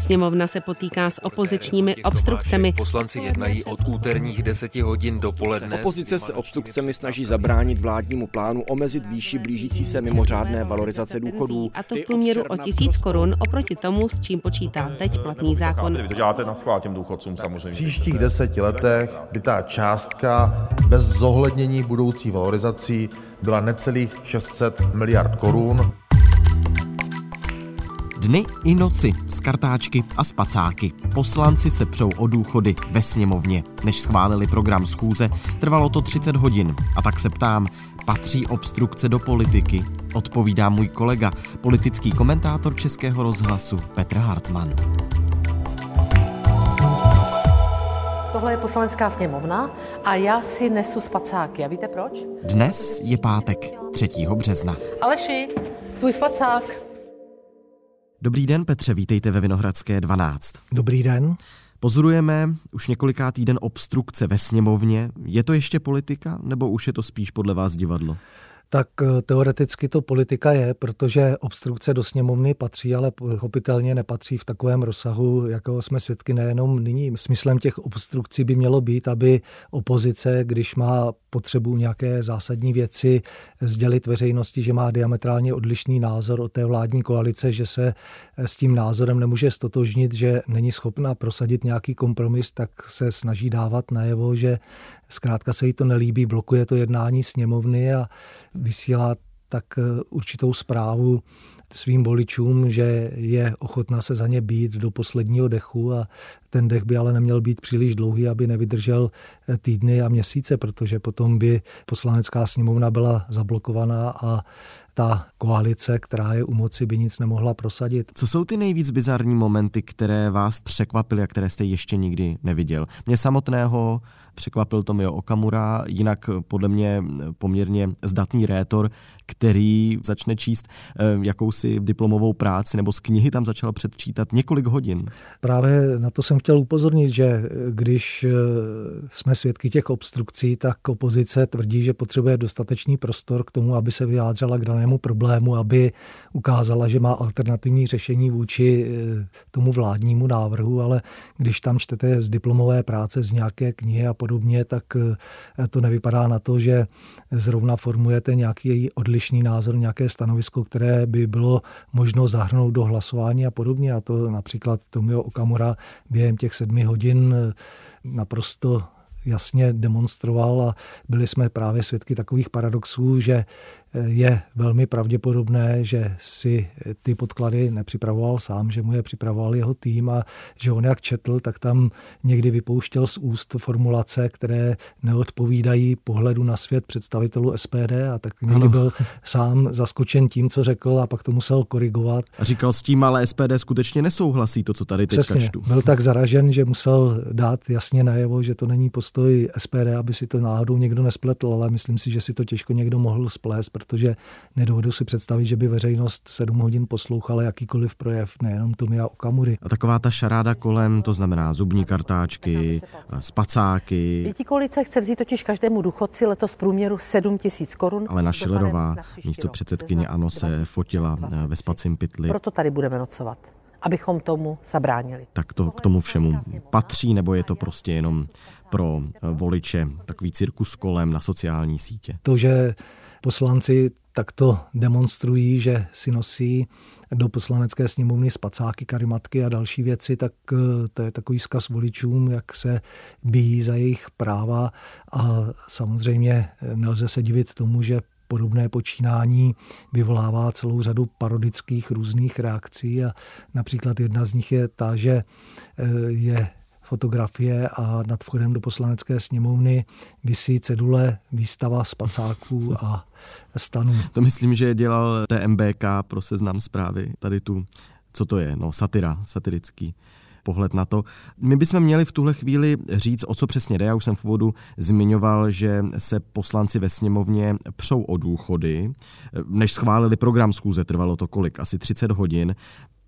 Sněmovna se potýká s opozičními obstrukcemi. Poslanci jednají od úterních 10 hodin do poledne. Opozice se obstrukcemi snaží zabránit vládnímu plánu omezit výši blížící se mimořádné valorizace důchodů. A to v průměru o tisíc korun oproti tomu, s čím počítá teď platný zákon. Vy to děláte na schvál těm důchodcům samozřejmě. V příštích deseti letech by ta částka bez zohlednění budoucí valorizací byla necelých 600 miliard korun. Dny i noci, z kartáčky a spacáky. Poslanci se přou o důchody ve sněmovně. Než schválili program schůze, trvalo to 30 hodin. A tak se ptám, patří obstrukce do politiky? Odpovídá můj kolega, politický komentátor Českého rozhlasu Petr Hartmann. Tohle je poslanecká sněmovna a já si nesu spacáky. A víte proč? Dnes je pátek, 3. března. Aleši, tvůj spacák. Dobrý den, Petře, vítejte ve Vinohradské 12. Dobrý den. Pozorujeme už několiká týden obstrukce ve sněmovně. Je to ještě politika, nebo už je to spíš podle vás divadlo? Tak eh, teoreticky to politika je, protože obstrukce do sněmovny patří, ale pochopitelně nepatří v takovém rozsahu, jakého jsme svědky nejenom nyní. Smyslem těch obstrukcí by mělo být, aby opozice, když má potřebu nějaké zásadní věci sdělit veřejnosti, že má diametrálně odlišný názor od té vládní koalice, že se s tím názorem nemůže stotožnit, že není schopna prosadit nějaký kompromis, tak se snaží dávat najevo, že zkrátka se jí to nelíbí, blokuje to jednání sněmovny a vysílá tak eh, určitou zprávu svým voličům, že je ochotná se za ně být do posledního dechu a ten dech by ale neměl být příliš dlouhý, aby nevydržel eh, týdny a měsíce, protože potom by poslanecká sněmovna byla zablokovaná a ta koalice, která je u moci, by nic nemohla prosadit. Co jsou ty nejvíc bizarní momenty, které vás překvapily a které jste ještě nikdy neviděl? Mě samotného překvapil Tomio Okamura, jinak podle mě poměrně zdatný rétor, který začne číst eh, jakousi diplomovou práci nebo z knihy tam začal předčítat několik hodin. Právě na to jsem chtěl upozornit, že když eh, jsme svědky těch obstrukcí, tak opozice tvrdí, že potřebuje dostatečný prostor k tomu, aby se vyjádřila k danému problému, aby ukázala, že má alternativní řešení vůči eh, tomu vládnímu návrhu, ale když tam čtete z diplomové práce, z nějaké knihy a podobně, tak eh, to nevypadá na to, že zrovna formujete nějaký odlišný názor, nějaké stanovisko, které by bylo možno zahrnout do hlasování a podobně. A to například Tomio Okamura během těch sedmi hodin eh, naprosto jasně demonstroval a byli jsme právě svědky takových paradoxů, že je velmi pravděpodobné, že si ty podklady nepřipravoval sám, že mu je připravoval jeho tým a že on jak četl, tak tam někdy vypouštěl z úst formulace, které neodpovídají pohledu na svět představitelů SPD a tak někdy ano. byl sám zaskočen tím, co řekl a pak to musel korigovat. A říkal s tím, ale SPD skutečně nesouhlasí to, co tady teď Přesně, čtu. byl tak zaražen, že musel dát jasně najevo, že to není postoj SPD, aby si to náhodou někdo nespletl, ale myslím si, že si to těžko někdo mohl splést, protože nedovedu si představit, že by veřejnost sedm hodin poslouchala jakýkoliv projev, nejenom Tomia Okamury. A taková ta šaráda kolem, to znamená zubní kartáčky, spacáky. Pětikolice chce vzít totiž každému důchodci letos v průměru 7 tisíc korun. Ale na Šilerová, místo předsedkyně ANO, se fotila eh, ve spacím pytli. Proto tady budeme nocovat abychom tomu zabránili. Tak to k tomu všemu patří, nebo je to prostě jenom pro eh, voliče takový cirkus kolem na sociální sítě? To, že poslanci takto demonstrují, že si nosí do poslanecké sněmovny spacáky, karimatky a další věci, tak eh, to je takový zkaz voličům, jak se bíjí za jejich práva. A samozřejmě eh, nelze se divit tomu, že podobné počínání vyvolává celou řadu parodických různých reakcí. A například jedna z nich je ta, že eh, je fotografie a nad vchodem do poslanecké sněmovny vysí cedule výstava spacáků a stanů. To myslím, že dělal TMBK pro seznam zprávy, tady tu, co to je, no satira, satirický pohled na to. My bychom měli v tuhle chvíli říct, o co přesně jde. Já už jsem v úvodu zmiňoval, že se poslanci ve sněmovně přou o důchody. Než schválili program schůze, trvalo to kolik? Asi 30 hodin.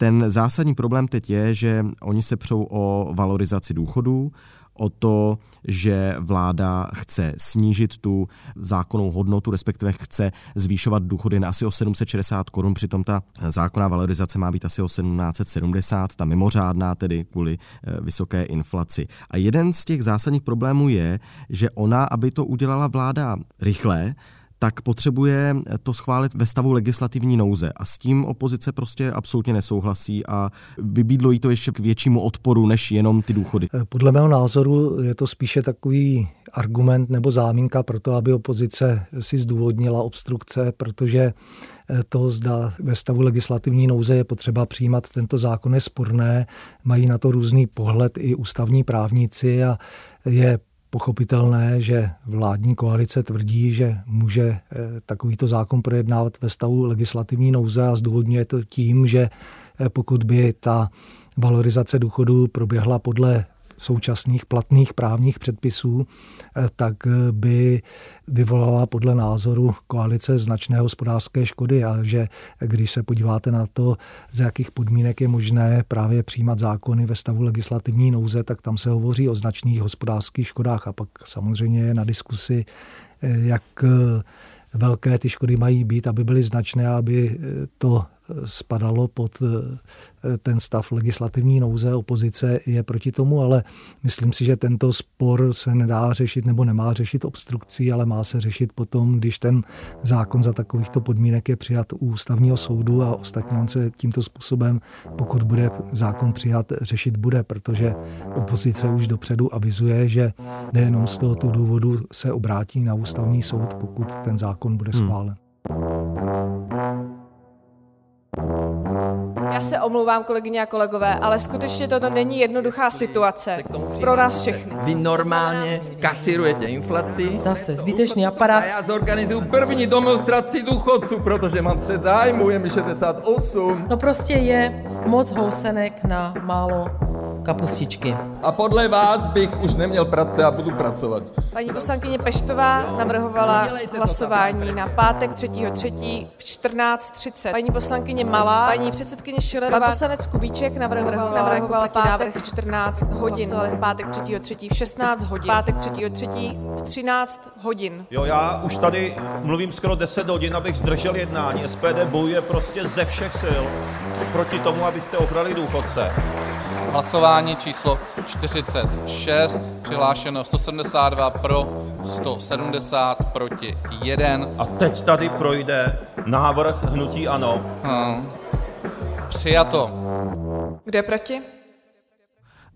Ten zásadní problém teď je, že oni se přou o valorizaci důchodů, o to, že vláda chce snížit tu zákonnou hodnotu, respektive chce zvýšovat důchody na asi o 760 korun, přitom ta zákonná valorizace má být asi o 1770, ta mimořádná tedy kvůli eh, vysoké inflaci. A jeden z těch zásadních problémů je, že ona, aby to udělala vláda rychle, tak potřebuje to schválit ve stavu legislativní nouze. A s tím opozice prostě absolutně nesouhlasí a vybídlo jí to ještě k většímu odporu než jenom ty důchody. Podle mého názoru je to spíše takový argument nebo záminka pro to, aby opozice si zdůvodnila obstrukce, protože to zda ve stavu legislativní nouze je potřeba přijímat tento zákon je sporné, mají na to různý pohled i ústavní právníci a je pochopitelné, že vládní koalice tvrdí, že může eh, takovýto zákon projednávat ve stavu legislativní nouze a zdůvodňuje to tím, že eh, pokud by ta valorizace důchodů proběhla podle současných platných právních předpisů, eh, tak by vyvolala podle názoru koalice značné hospodářské škody. A že když se podíváte na to, z jakých podmínek je možné právě přijímat zákony ve stavu legislativní nouze, tak tam se hovoří o značných hospodářských škodách. A pak samozřejmě je na diskusi, eh, jak eh, velké ty škody mají být, aby byly značné, aby to spadalo pod eh, ten stav legislativní nouze. Opozice je proti tomu, ale myslím si, že tento spor se nedá řešit nebo nemá řešit obstrukcí, ale má se řešit potom, když ten zákon za takovýchto podmínek je přijat u ústavního soudu a ostatně on se tímto způsobem, pokud bude zákon přijat, řešit bude, protože opozice už dopředu avizuje, že nejenom z tohoto důvodu se obrátí na ústavní soud, pokud ten zákon bude hmm. schválen. Hmm. Se omlouvám, kolegyně a kolegové, ale skutečně toto není jednoduchá situace pro nás všechny. Vy normálně kasírujete inflaci. Zase zbytečný aparát. A já zorganizuju první demonstraci důchodců, protože mám střed zájmu, je mi 68. No prostě je moc housenek na málo kapustičky. A podle vás bych už neměl pracovat a budu pracovat. Paní poslankyně Peštová navrhovala hlasování na pátek 3.3. v 14.30. Paní poslankyně Malá, paní předsedkyně Šilerová, pan poslanec Kubíček navrhoval, navrhoval pátek v 14 hodin. Hlasovali v pátek 3.3. v 16 hodin. Pátek 3.3. v 13 hodin. Jo, já už tady mluvím skoro 10 hodin, abych zdržel jednání. SPD bojuje prostě ze všech sil proti tomu, abyste okrali důchodce. Hlasování číslo 46, přihlášeno 172 pro, 170 proti 1. A teď tady projde návrh hnutí ANO. Hmm. Přijato. Kde proti?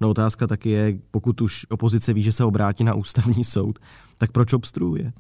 No otázka taky je, pokud už opozice ví, že se obrátí na ústavní soud, tak proč obstruuje?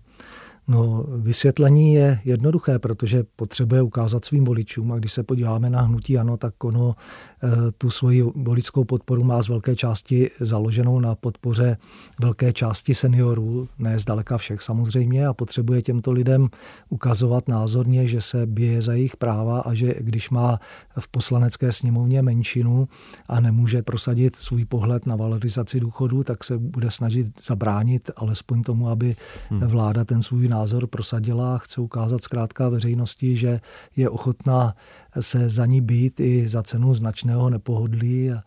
No, vysvětlení je jednoduché, protože potřebuje ukázat svým voličům a když se podíváme na hnutí ano, tak ono eh, tu svoji voličskou podporu má z velké části založenou na podpoře velké části seniorů, ne zdaleka všech samozřejmě, a potřebuje těmto lidem ukazovat názorně, že se bije za jejich práva a že když má v poslanecké sněmovně menšinu a nemůže prosadit svůj pohled na valorizaci důchodu, tak se bude snažit zabránit alespoň tomu, aby hmm. vláda ten svůj názor prosadila chce ukázat zkrátka veřejnosti, že je ochotná se za ní být i za cenu značného nepohodlí a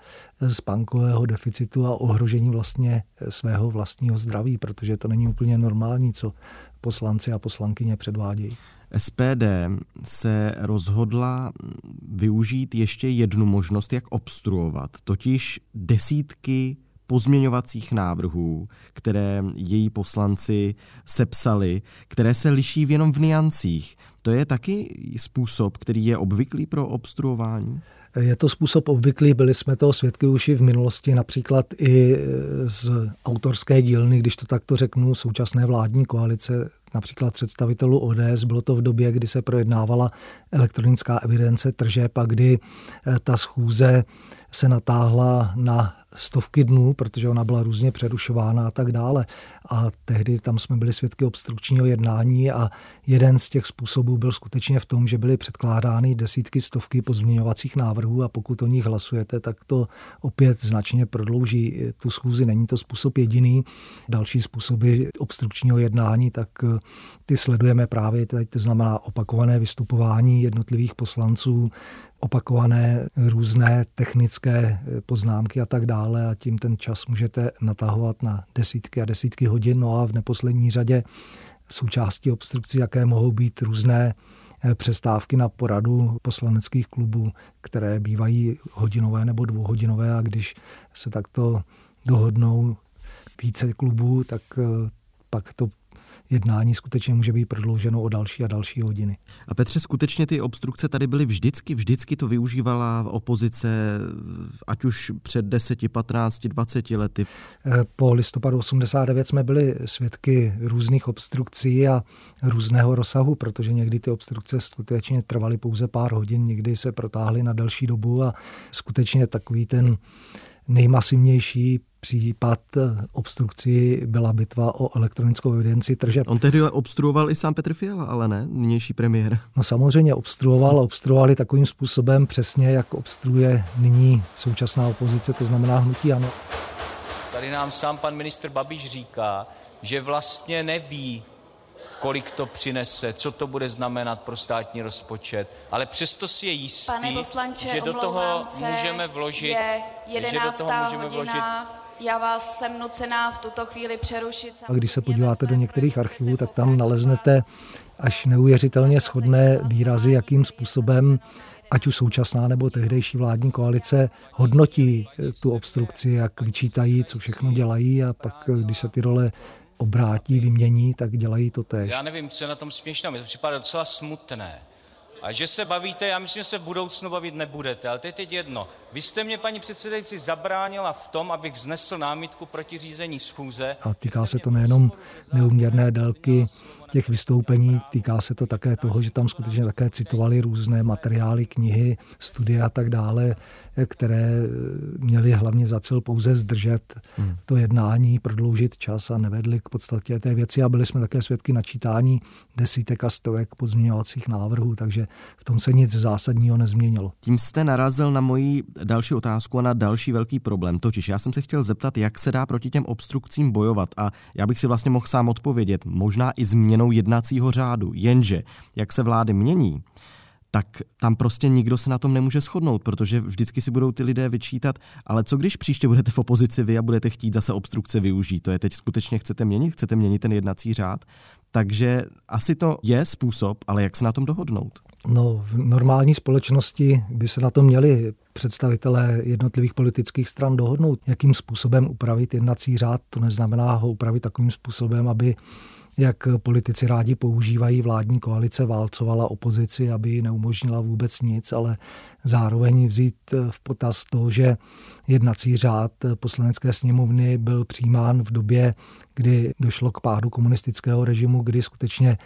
spánkového deficitu a ohrožení vlastně svého vlastního zdraví, protože to není úplně normální, co poslanci a poslankyně předvádějí. SPD se rozhodla využít ještě jednu možnost, jak obstruovat, totiž desítky pozměňovacích návrhů, které její poslanci sepsali, které se liší jenom v niancích. To je taky způsob, který je obvyklý pro obstruování? Je to způsob obvyklý, byli jsme toho svědky už i v minulosti, například i z autorské dílny, když to takto řeknu, současné vládní koalice, například představitelů ODS. Bylo to v době, kdy se projednávala elektronická evidence tržeb a kdy ta schůze se natáhla na stovky dnů, protože ona byla různě přerušována a tak dále. A tehdy tam jsme byli svědky obstrukčního jednání a jeden z těch způsobů byl skutečně v tom, že byly předkládány desítky, stovky pozměňovacích návrhů a pokud o nich hlasujete, tak to opět značně prodlouží tu schůzi. Není to způsob jediný. Další způsoby obstrukčního jednání, tak eh, ty sledujeme právě teď, to znamená opakované vystupování jednotlivých poslanců, opakované různé technické poznámky a tak dále a tím ten čas můžete natahovat na desítky a desítky hodin. No a v neposlední řadě součástí obstrukcí, jaké mohou být různé eh, přestávky na poradu poslaneckých klubů, které bývají hodinové nebo dvouhodinové a když se takto dohodnou více klubů, tak eh, pak to jednání skutečně může být prodlouženo o další a další hodiny. A Petře, skutečně ty obstrukce tady byly vždycky, vždycky to využívala opozice, ať už před 10, 15, 20 lety? Eh, po listopadu 89 jsme byli svědky různých obstrukcí a různého rozsahu, protože někdy ty obstrukce skutečně trvaly pouze pár hodin, někdy se protáhly na delší dobu a skutečně takový ten nejmasivnější případ obstrukcí byla bitva o elektronickou evidenci tržeb. On tehdy obstruoval i sám Petr Fiala, ale ne, nynější premiér. No samozřejmě obstruoval, obstruovali takovým způsobem přesně, jak obstruuje nyní současná opozice, to znamená hnutí ano. Tady nám sám pan ministr Babiš říká, že vlastně neví, kolik to přinese, co to bude znamenat pro státní rozpočet, ale přesto si je jistý, Pane poslanče, že do toho se, můžeme vložit, je 11. že do toho můžeme hodina, vložit já vás jsem nucená v tuto chvíli přerušit. A když se podíváte do některých archivů, tak tam naleznete až neuvěřitelně shodné výrazy, jakým způsobem ať už současná nebo tehdejší vládní koalice hodnotí tu obstrukci, jak vyčítají, co všechno dělají a pak, když se ty role obrátí, vymění, tak dělají to tež. Já nevím, co je na tom směšné, mi to připadá docela smutné. A že se bavíte, já myslím, že se v budoucnu bavit nebudete, ale to je teď jedno. Vy jste mě, paní předsedající, zabránila v tom, abych vznesl námitku proti řízení schůze. A týká se to nejenom neuměrné délky těch vystoupení. Týká se to také toho, že tam skutečně také citovali různé materiály, knihy, studie a tak dále, které měly hlavně za cíl pouze zdržet hmm. to jednání, prodloužit čas a nevedli k podstatě té věci. A byli jsme také svědky načítání desítek a stovek pozměňovacích návrhů, takže v tom se nic zásadního nezměnilo. Tím jste narazil na moji další otázku a na další velký problém. Totiž já jsem se chtěl zeptat, jak se dá proti těm obstrukcím bojovat a já bych si vlastně mohl sám odpovědět, možná i změnou jednacího řádu, jenže jak se vlády mění, tak tam prostě nikdo se na tom nemůže shodnout, protože vždycky si budou ty lidé vyčítat, ale co když příště budete v opozici vy a budete chtít zase obstrukce využít, to je teď skutečně chcete měnit, chcete měnit ten jednací řád, takže asi to je způsob, ale jak se na tom dohodnout? No, v normální společnosti by se na to měli představitelé jednotlivých politických stran dohodnout, jakým způsobem upravit jednací řád. To neznamená ho upravit takovým způsobem, aby jak politici rádi používají, vládní koalice válcovala opozici, aby ji neumožnila vůbec nic, ale zároveň vzít v potaz to, že jednací řád poslanecké sněmovny byl přijímán v době, kdy došlo k pádu komunistického režimu, kdy skutečně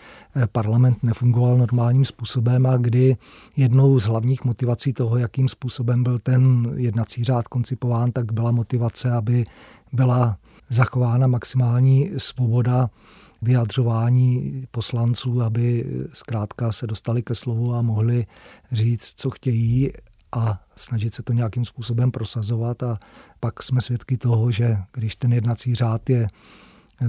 parlament nefungoval normálním způsobem a kdy jednou z hlavních motivací toho, jakým způsobem byl ten jednací řád koncipován, tak byla motivace, aby byla zachována maximální svoboda vyjadřování poslanců, aby zkrátka se dostali ke slovu a mohli říct, co chtějí a snažit se to nějakým způsobem prosazovat. A pak jsme svědky toho, že když ten jednací řád je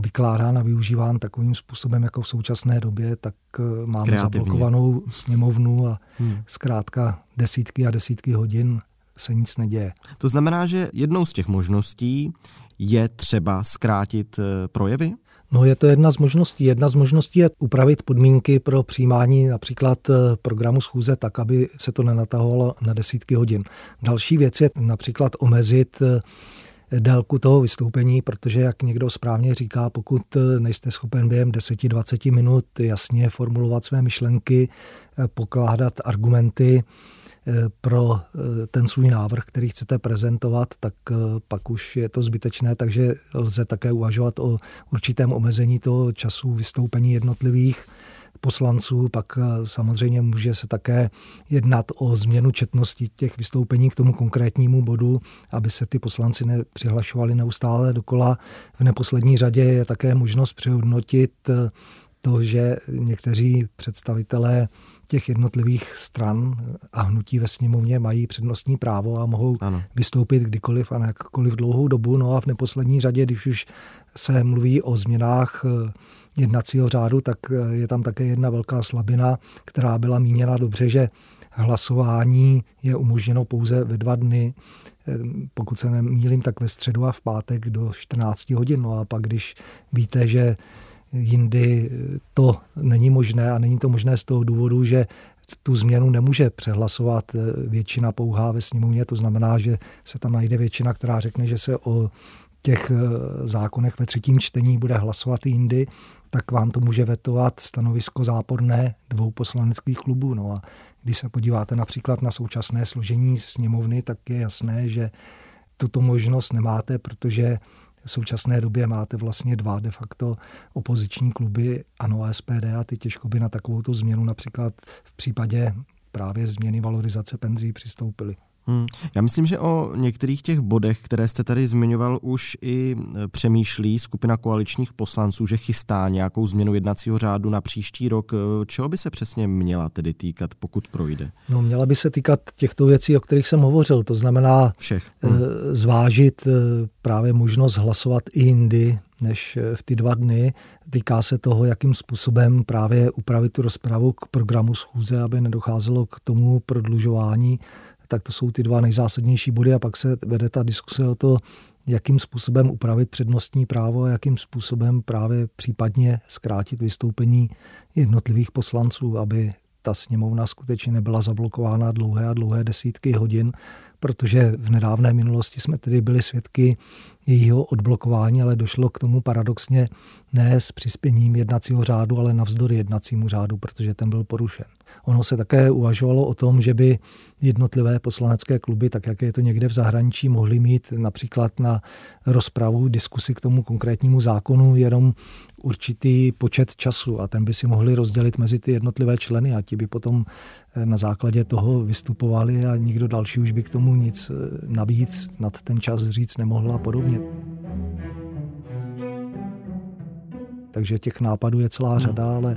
vykládán a využíván takovým způsobem jako v současné době, tak eh, máme Kreativně. zablokovanou sněmovnu a hmm. zkrátka desítky a desítky hodin se nic neděje. To znamená, že jednou z těch možností je třeba zkrátit eh, projevy? No je to jedna z možností. Jedna z možností je upravit podmínky pro přijímání například eh, programu schůze tak, aby se to nenatahovalo na desítky hodin. Další věc je například omezit eh, délku toho vystoupení, protože, jak někdo správně říká, pokud eh, nejste schopen během 10-20 minut jasně formulovat své myšlenky, pokládat argumenty, pro eh, ten svůj návrh, který chcete prezentovat, tak eh, pak už je to zbytečné, takže lze také uvažovat o určitém omezení toho času vystoupení jednotlivých poslanců, pak eh, samozřejmě může se také jednat o změnu četnosti těch vystoupení k tomu konkrétnímu bodu, aby se ty poslanci nepřihlašovali neustále dokola. V neposlední řadě je také možnost přehodnotit to, že někteří představitelé těch jednotlivých stran a hnutí ve sněmovně mají přednostní právo a mohou ano. vystoupit kdykoliv a na jakkoliv dlouhou dobu. No a v neposlední řadě, když už se mluví o změnách eh, jednacího řádu, tak eh, je tam také jedna velká slabina, která byla míněna dobře, že hlasování je umožněno pouze ve dva dny, pokud se nemýlím, tak ve středu a v pátek do 14 hodin. No a pak, když víte, že jindy to není možné a není to možné z toho důvodu, že tu změnu nemůže přehlasovat většina pouhá ve sněmovně, to znamená, že se tam najde většina, která řekne, že se o těch eh, zákonech ve třetím čtení bude hlasovat jindy, tak vám to může vetovat stanovisko záporné dvou poslaneckých klubů. No a když se podíváte například na současné složení sněmovny, tak je jasné, že tuto možnost nemáte, protože v současné době máte vlastně dva de facto opoziční kluby, ANO a SPD a ty těžko by na takovou změnu například v případě právě změny valorizace penzí přistoupili. Hmm. Já myslím, že o některých těch bodech, které jste tady zmiňoval, už i e, přemýšlí skupina koaličních poslanců, že chystá nějakou změnu jednacího řádu na příští rok. E, čeho by se přesně měla tedy týkat, pokud projde? No, měla by se týkat těchto věcí, o kterých jsem hovořil. To znamená Všech. Hmm. zvážit právě možnost hlasovat i jindy, než v ty dva dny. Týká se toho, jakým způsobem právě upravit tu rozpravu k programu schůze, aby nedocházelo k tomu prodlužování tak to jsou ty dva nejzásadnější body a pak se vede ta diskuse o to, jakým způsobem upravit přednostní právo a jakým způsobem právě případně zkrátit vystoupení jednotlivých poslanců, aby ta sněmovna skutečně nebyla zablokována dlouhé a dlouhé desítky hodin, protože v nedávné minulosti jsme tedy byli svědky jejího odblokování, ale došlo k tomu paradoxně ne s přispěním jednacího řádu, ale navzdory jednacímu řádu, protože ten byl porušen. Ono se také uvažovalo o tom, že by jednotlivé poslanecké kluby, tak jak je to někde v zahraničí, mohly mít například na rozpravu, diskusi k tomu konkrétnímu zákonu jenom určitý počet času a ten by si mohli rozdělit mezi ty jednotlivé členy a ti by potom na základě toho vystupovali a nikdo další už by k tomu nic eh, navíc nad ten čas říct nemohl a podobně. Takže těch nápadů je celá řada, ale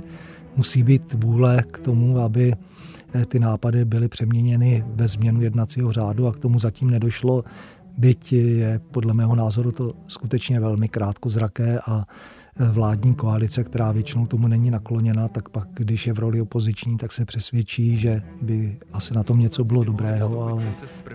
musí být vůle k tomu, aby eh, ty nápady byly přeměněny ve změnu jednacího řádu a k tomu zatím nedošlo. Byť je podle mého názoru to skutečně velmi krátkozraké a vládní koalice, která většinou tomu není nakloněna, tak pak, když je v roli opoziční, tak se přesvědčí, že by asi na tom něco bylo dobrého, ale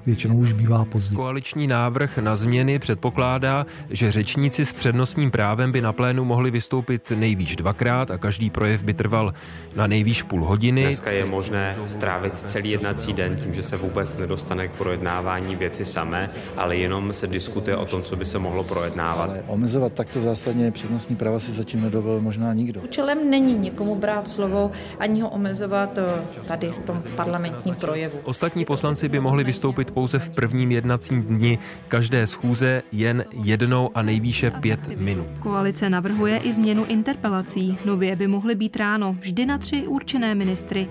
většinou už bývá pozdě. Koaliční návrh na změny předpokládá, že řečníci s přednostním právem by na plénu mohli vystoupit nejvýš dvakrát a každý projev by trval na nejvýš půl hodiny. Dneska je možné strávit celý jednací den tím, že se vůbec nedostane k projednávání věci samé, ale jenom se diskutuje o tom, co by se mohlo projednávat. Ale omezovat takto zásadně přednostní práva práva si zatím nedovolil možná nikdo. Účelem není někomu brát slovo ani ho omezovat eh, tady v tom parlamentním projevu. Ostatní poslanci by mohli vystoupit pouze v prvním jednacím dni každé schůze jen jednou a nejvýše pět minut. Koalice navrhuje i změnu interpelací. Nově by mohly být ráno vždy na tři určené ministry.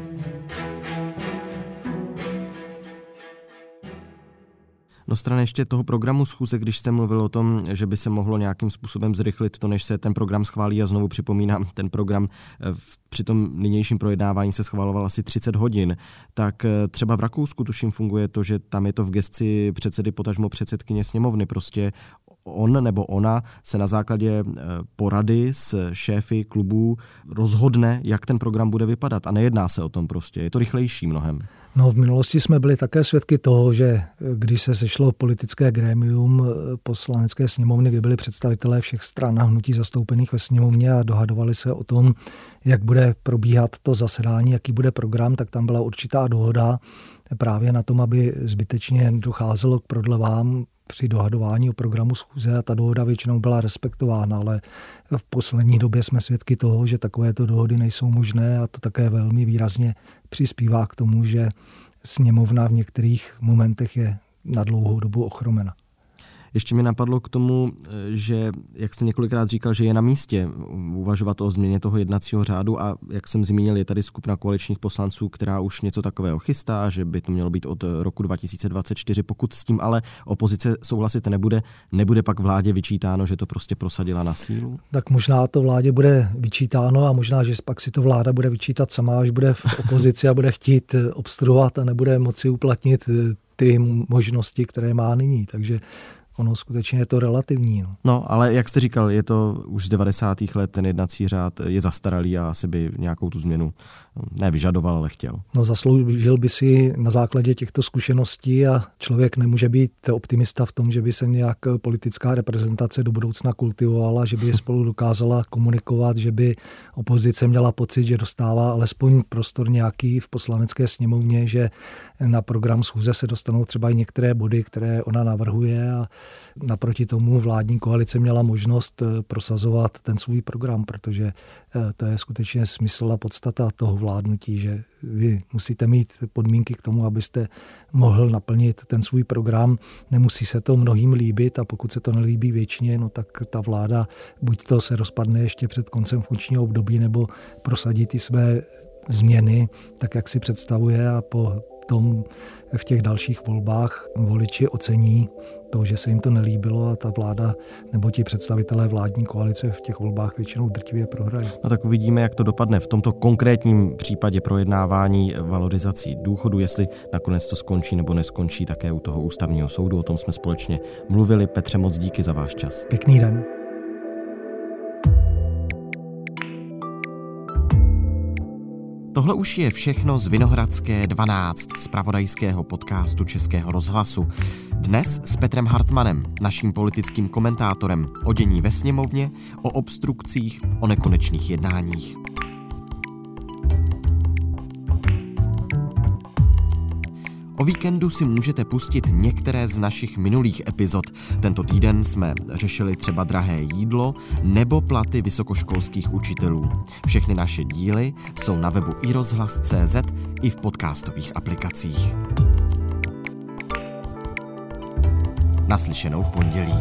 No strany ještě toho programu schůze, když jste mluvil o tom, že by se mohlo nějakým způsobem zrychlit to, než se ten program schválí a znovu připomínám, ten program eh, v, při tom nynějším projednávání se schvaloval asi 30 hodin, tak eh, třeba v Rakousku tuším funguje to, že tam je to v gesci předsedy potažmo předsedkyně sněmovny, prostě on nebo ona se na základě eh, porady s šéfy klubů rozhodne, jak ten program bude vypadat a nejedná se o tom prostě, je to rychlejší mnohem. No v minulosti jsme byli také svědky toho, že eh, když se sešlo politické grémium eh, poslanecké sněmovny, kde byli představitelé všech stran a hnutí zastoupených ve sněmovně a dohadovali se o tom, jak bude probíhat to zasedání, jaký bude program, tak tam byla určitá dohoda právě na tom, aby zbytečně docházelo k prodlevám při dohadování o programu schůze a ta dohoda většinou byla respektována, ale v poslední době jsme svědky toho, že takovéto dohody nejsou možné a to také velmi výrazně přispívá k tomu, že sněmovna v některých momentech je na dlouhou dobu ochromena. Ještě mi napadlo k tomu, eh, že, jak jste několikrát říkal, že je na místě uvažovat o změně toho jednacího řádu a jak jsem zmínil, je tady skupina koaličních poslanců, která už něco takového chystá, že by to mělo být od roku 2024. Pokud s tím ale opozice souhlasit nebude, nebude pak vládě vyčítáno, že to prostě prosadila na sílu? Tak možná to vládě bude vyčítáno a možná, že pak si to vláda bude vyčítat sama, až bude v opozici a bude chtít obstruovat a nebude moci uplatnit ty možnosti, které má nyní. Takže ono skutečně je to relativní. No. no, ale jak jste říkal, je to už z 90. let, ten jednací řád je zastaralý a asi by nějakou tu změnu ne vyžadoval, ale chtěl. No zasloužil by si na základě těchto zkušeností a člověk nemůže být optimista v tom, že by se nějak politická reprezentace do budoucna kultivovala, že by spolu dokázala komunikovat, že by opozice měla pocit, že dostává alespoň prostor nějaký v poslanecké sněmovně, že na program schůze se dostanou třeba i některé body, které ona navrhuje a naproti tomu vládní koalice měla možnost eh, prosazovat ten svůj program, protože eh, to je skutečně smysl a podstata toho vládnutí, že vy musíte mít podmínky k tomu, abyste mohl naplnit ten svůj program. Nemusí se to mnohým líbit a pokud se to nelíbí většině, no tak ta vláda buď to se rozpadne ještě před koncem funkčního období, nebo prosadí ty své změny, tak jak si představuje a po tom v těch dalších volbách voliči ocení to, že se jim to nelíbilo a ta vláda nebo ti představitelé vládní koalice v těch volbách většinou drtivě prohrají. No tak uvidíme, jak to dopadne v tomto konkrétním případě projednávání valorizací důchodu, jestli nakonec to skončí nebo neskončí také u toho ústavního soudu. O tom jsme společně mluvili. Petře, moc díky za váš čas. Pěkný den. Tohle už je všechno z Vinohradské 12 z pravodajského podcastu Českého rozhlasu. Dnes s Petrem Hartmanem, naším politickým komentátorem, o dění ve sněmovně, o obstrukcích, o nekonečných jednáních. O víkendu si můžete pustit některé z našich minulých epizod. Tento týden jsme řešili třeba drahé jídlo nebo platy vysokoškolských učitelů. Všechny naše díly jsou na webu iRozhlas.cz i v podcastových aplikacích. Naslyšenou v pondělí.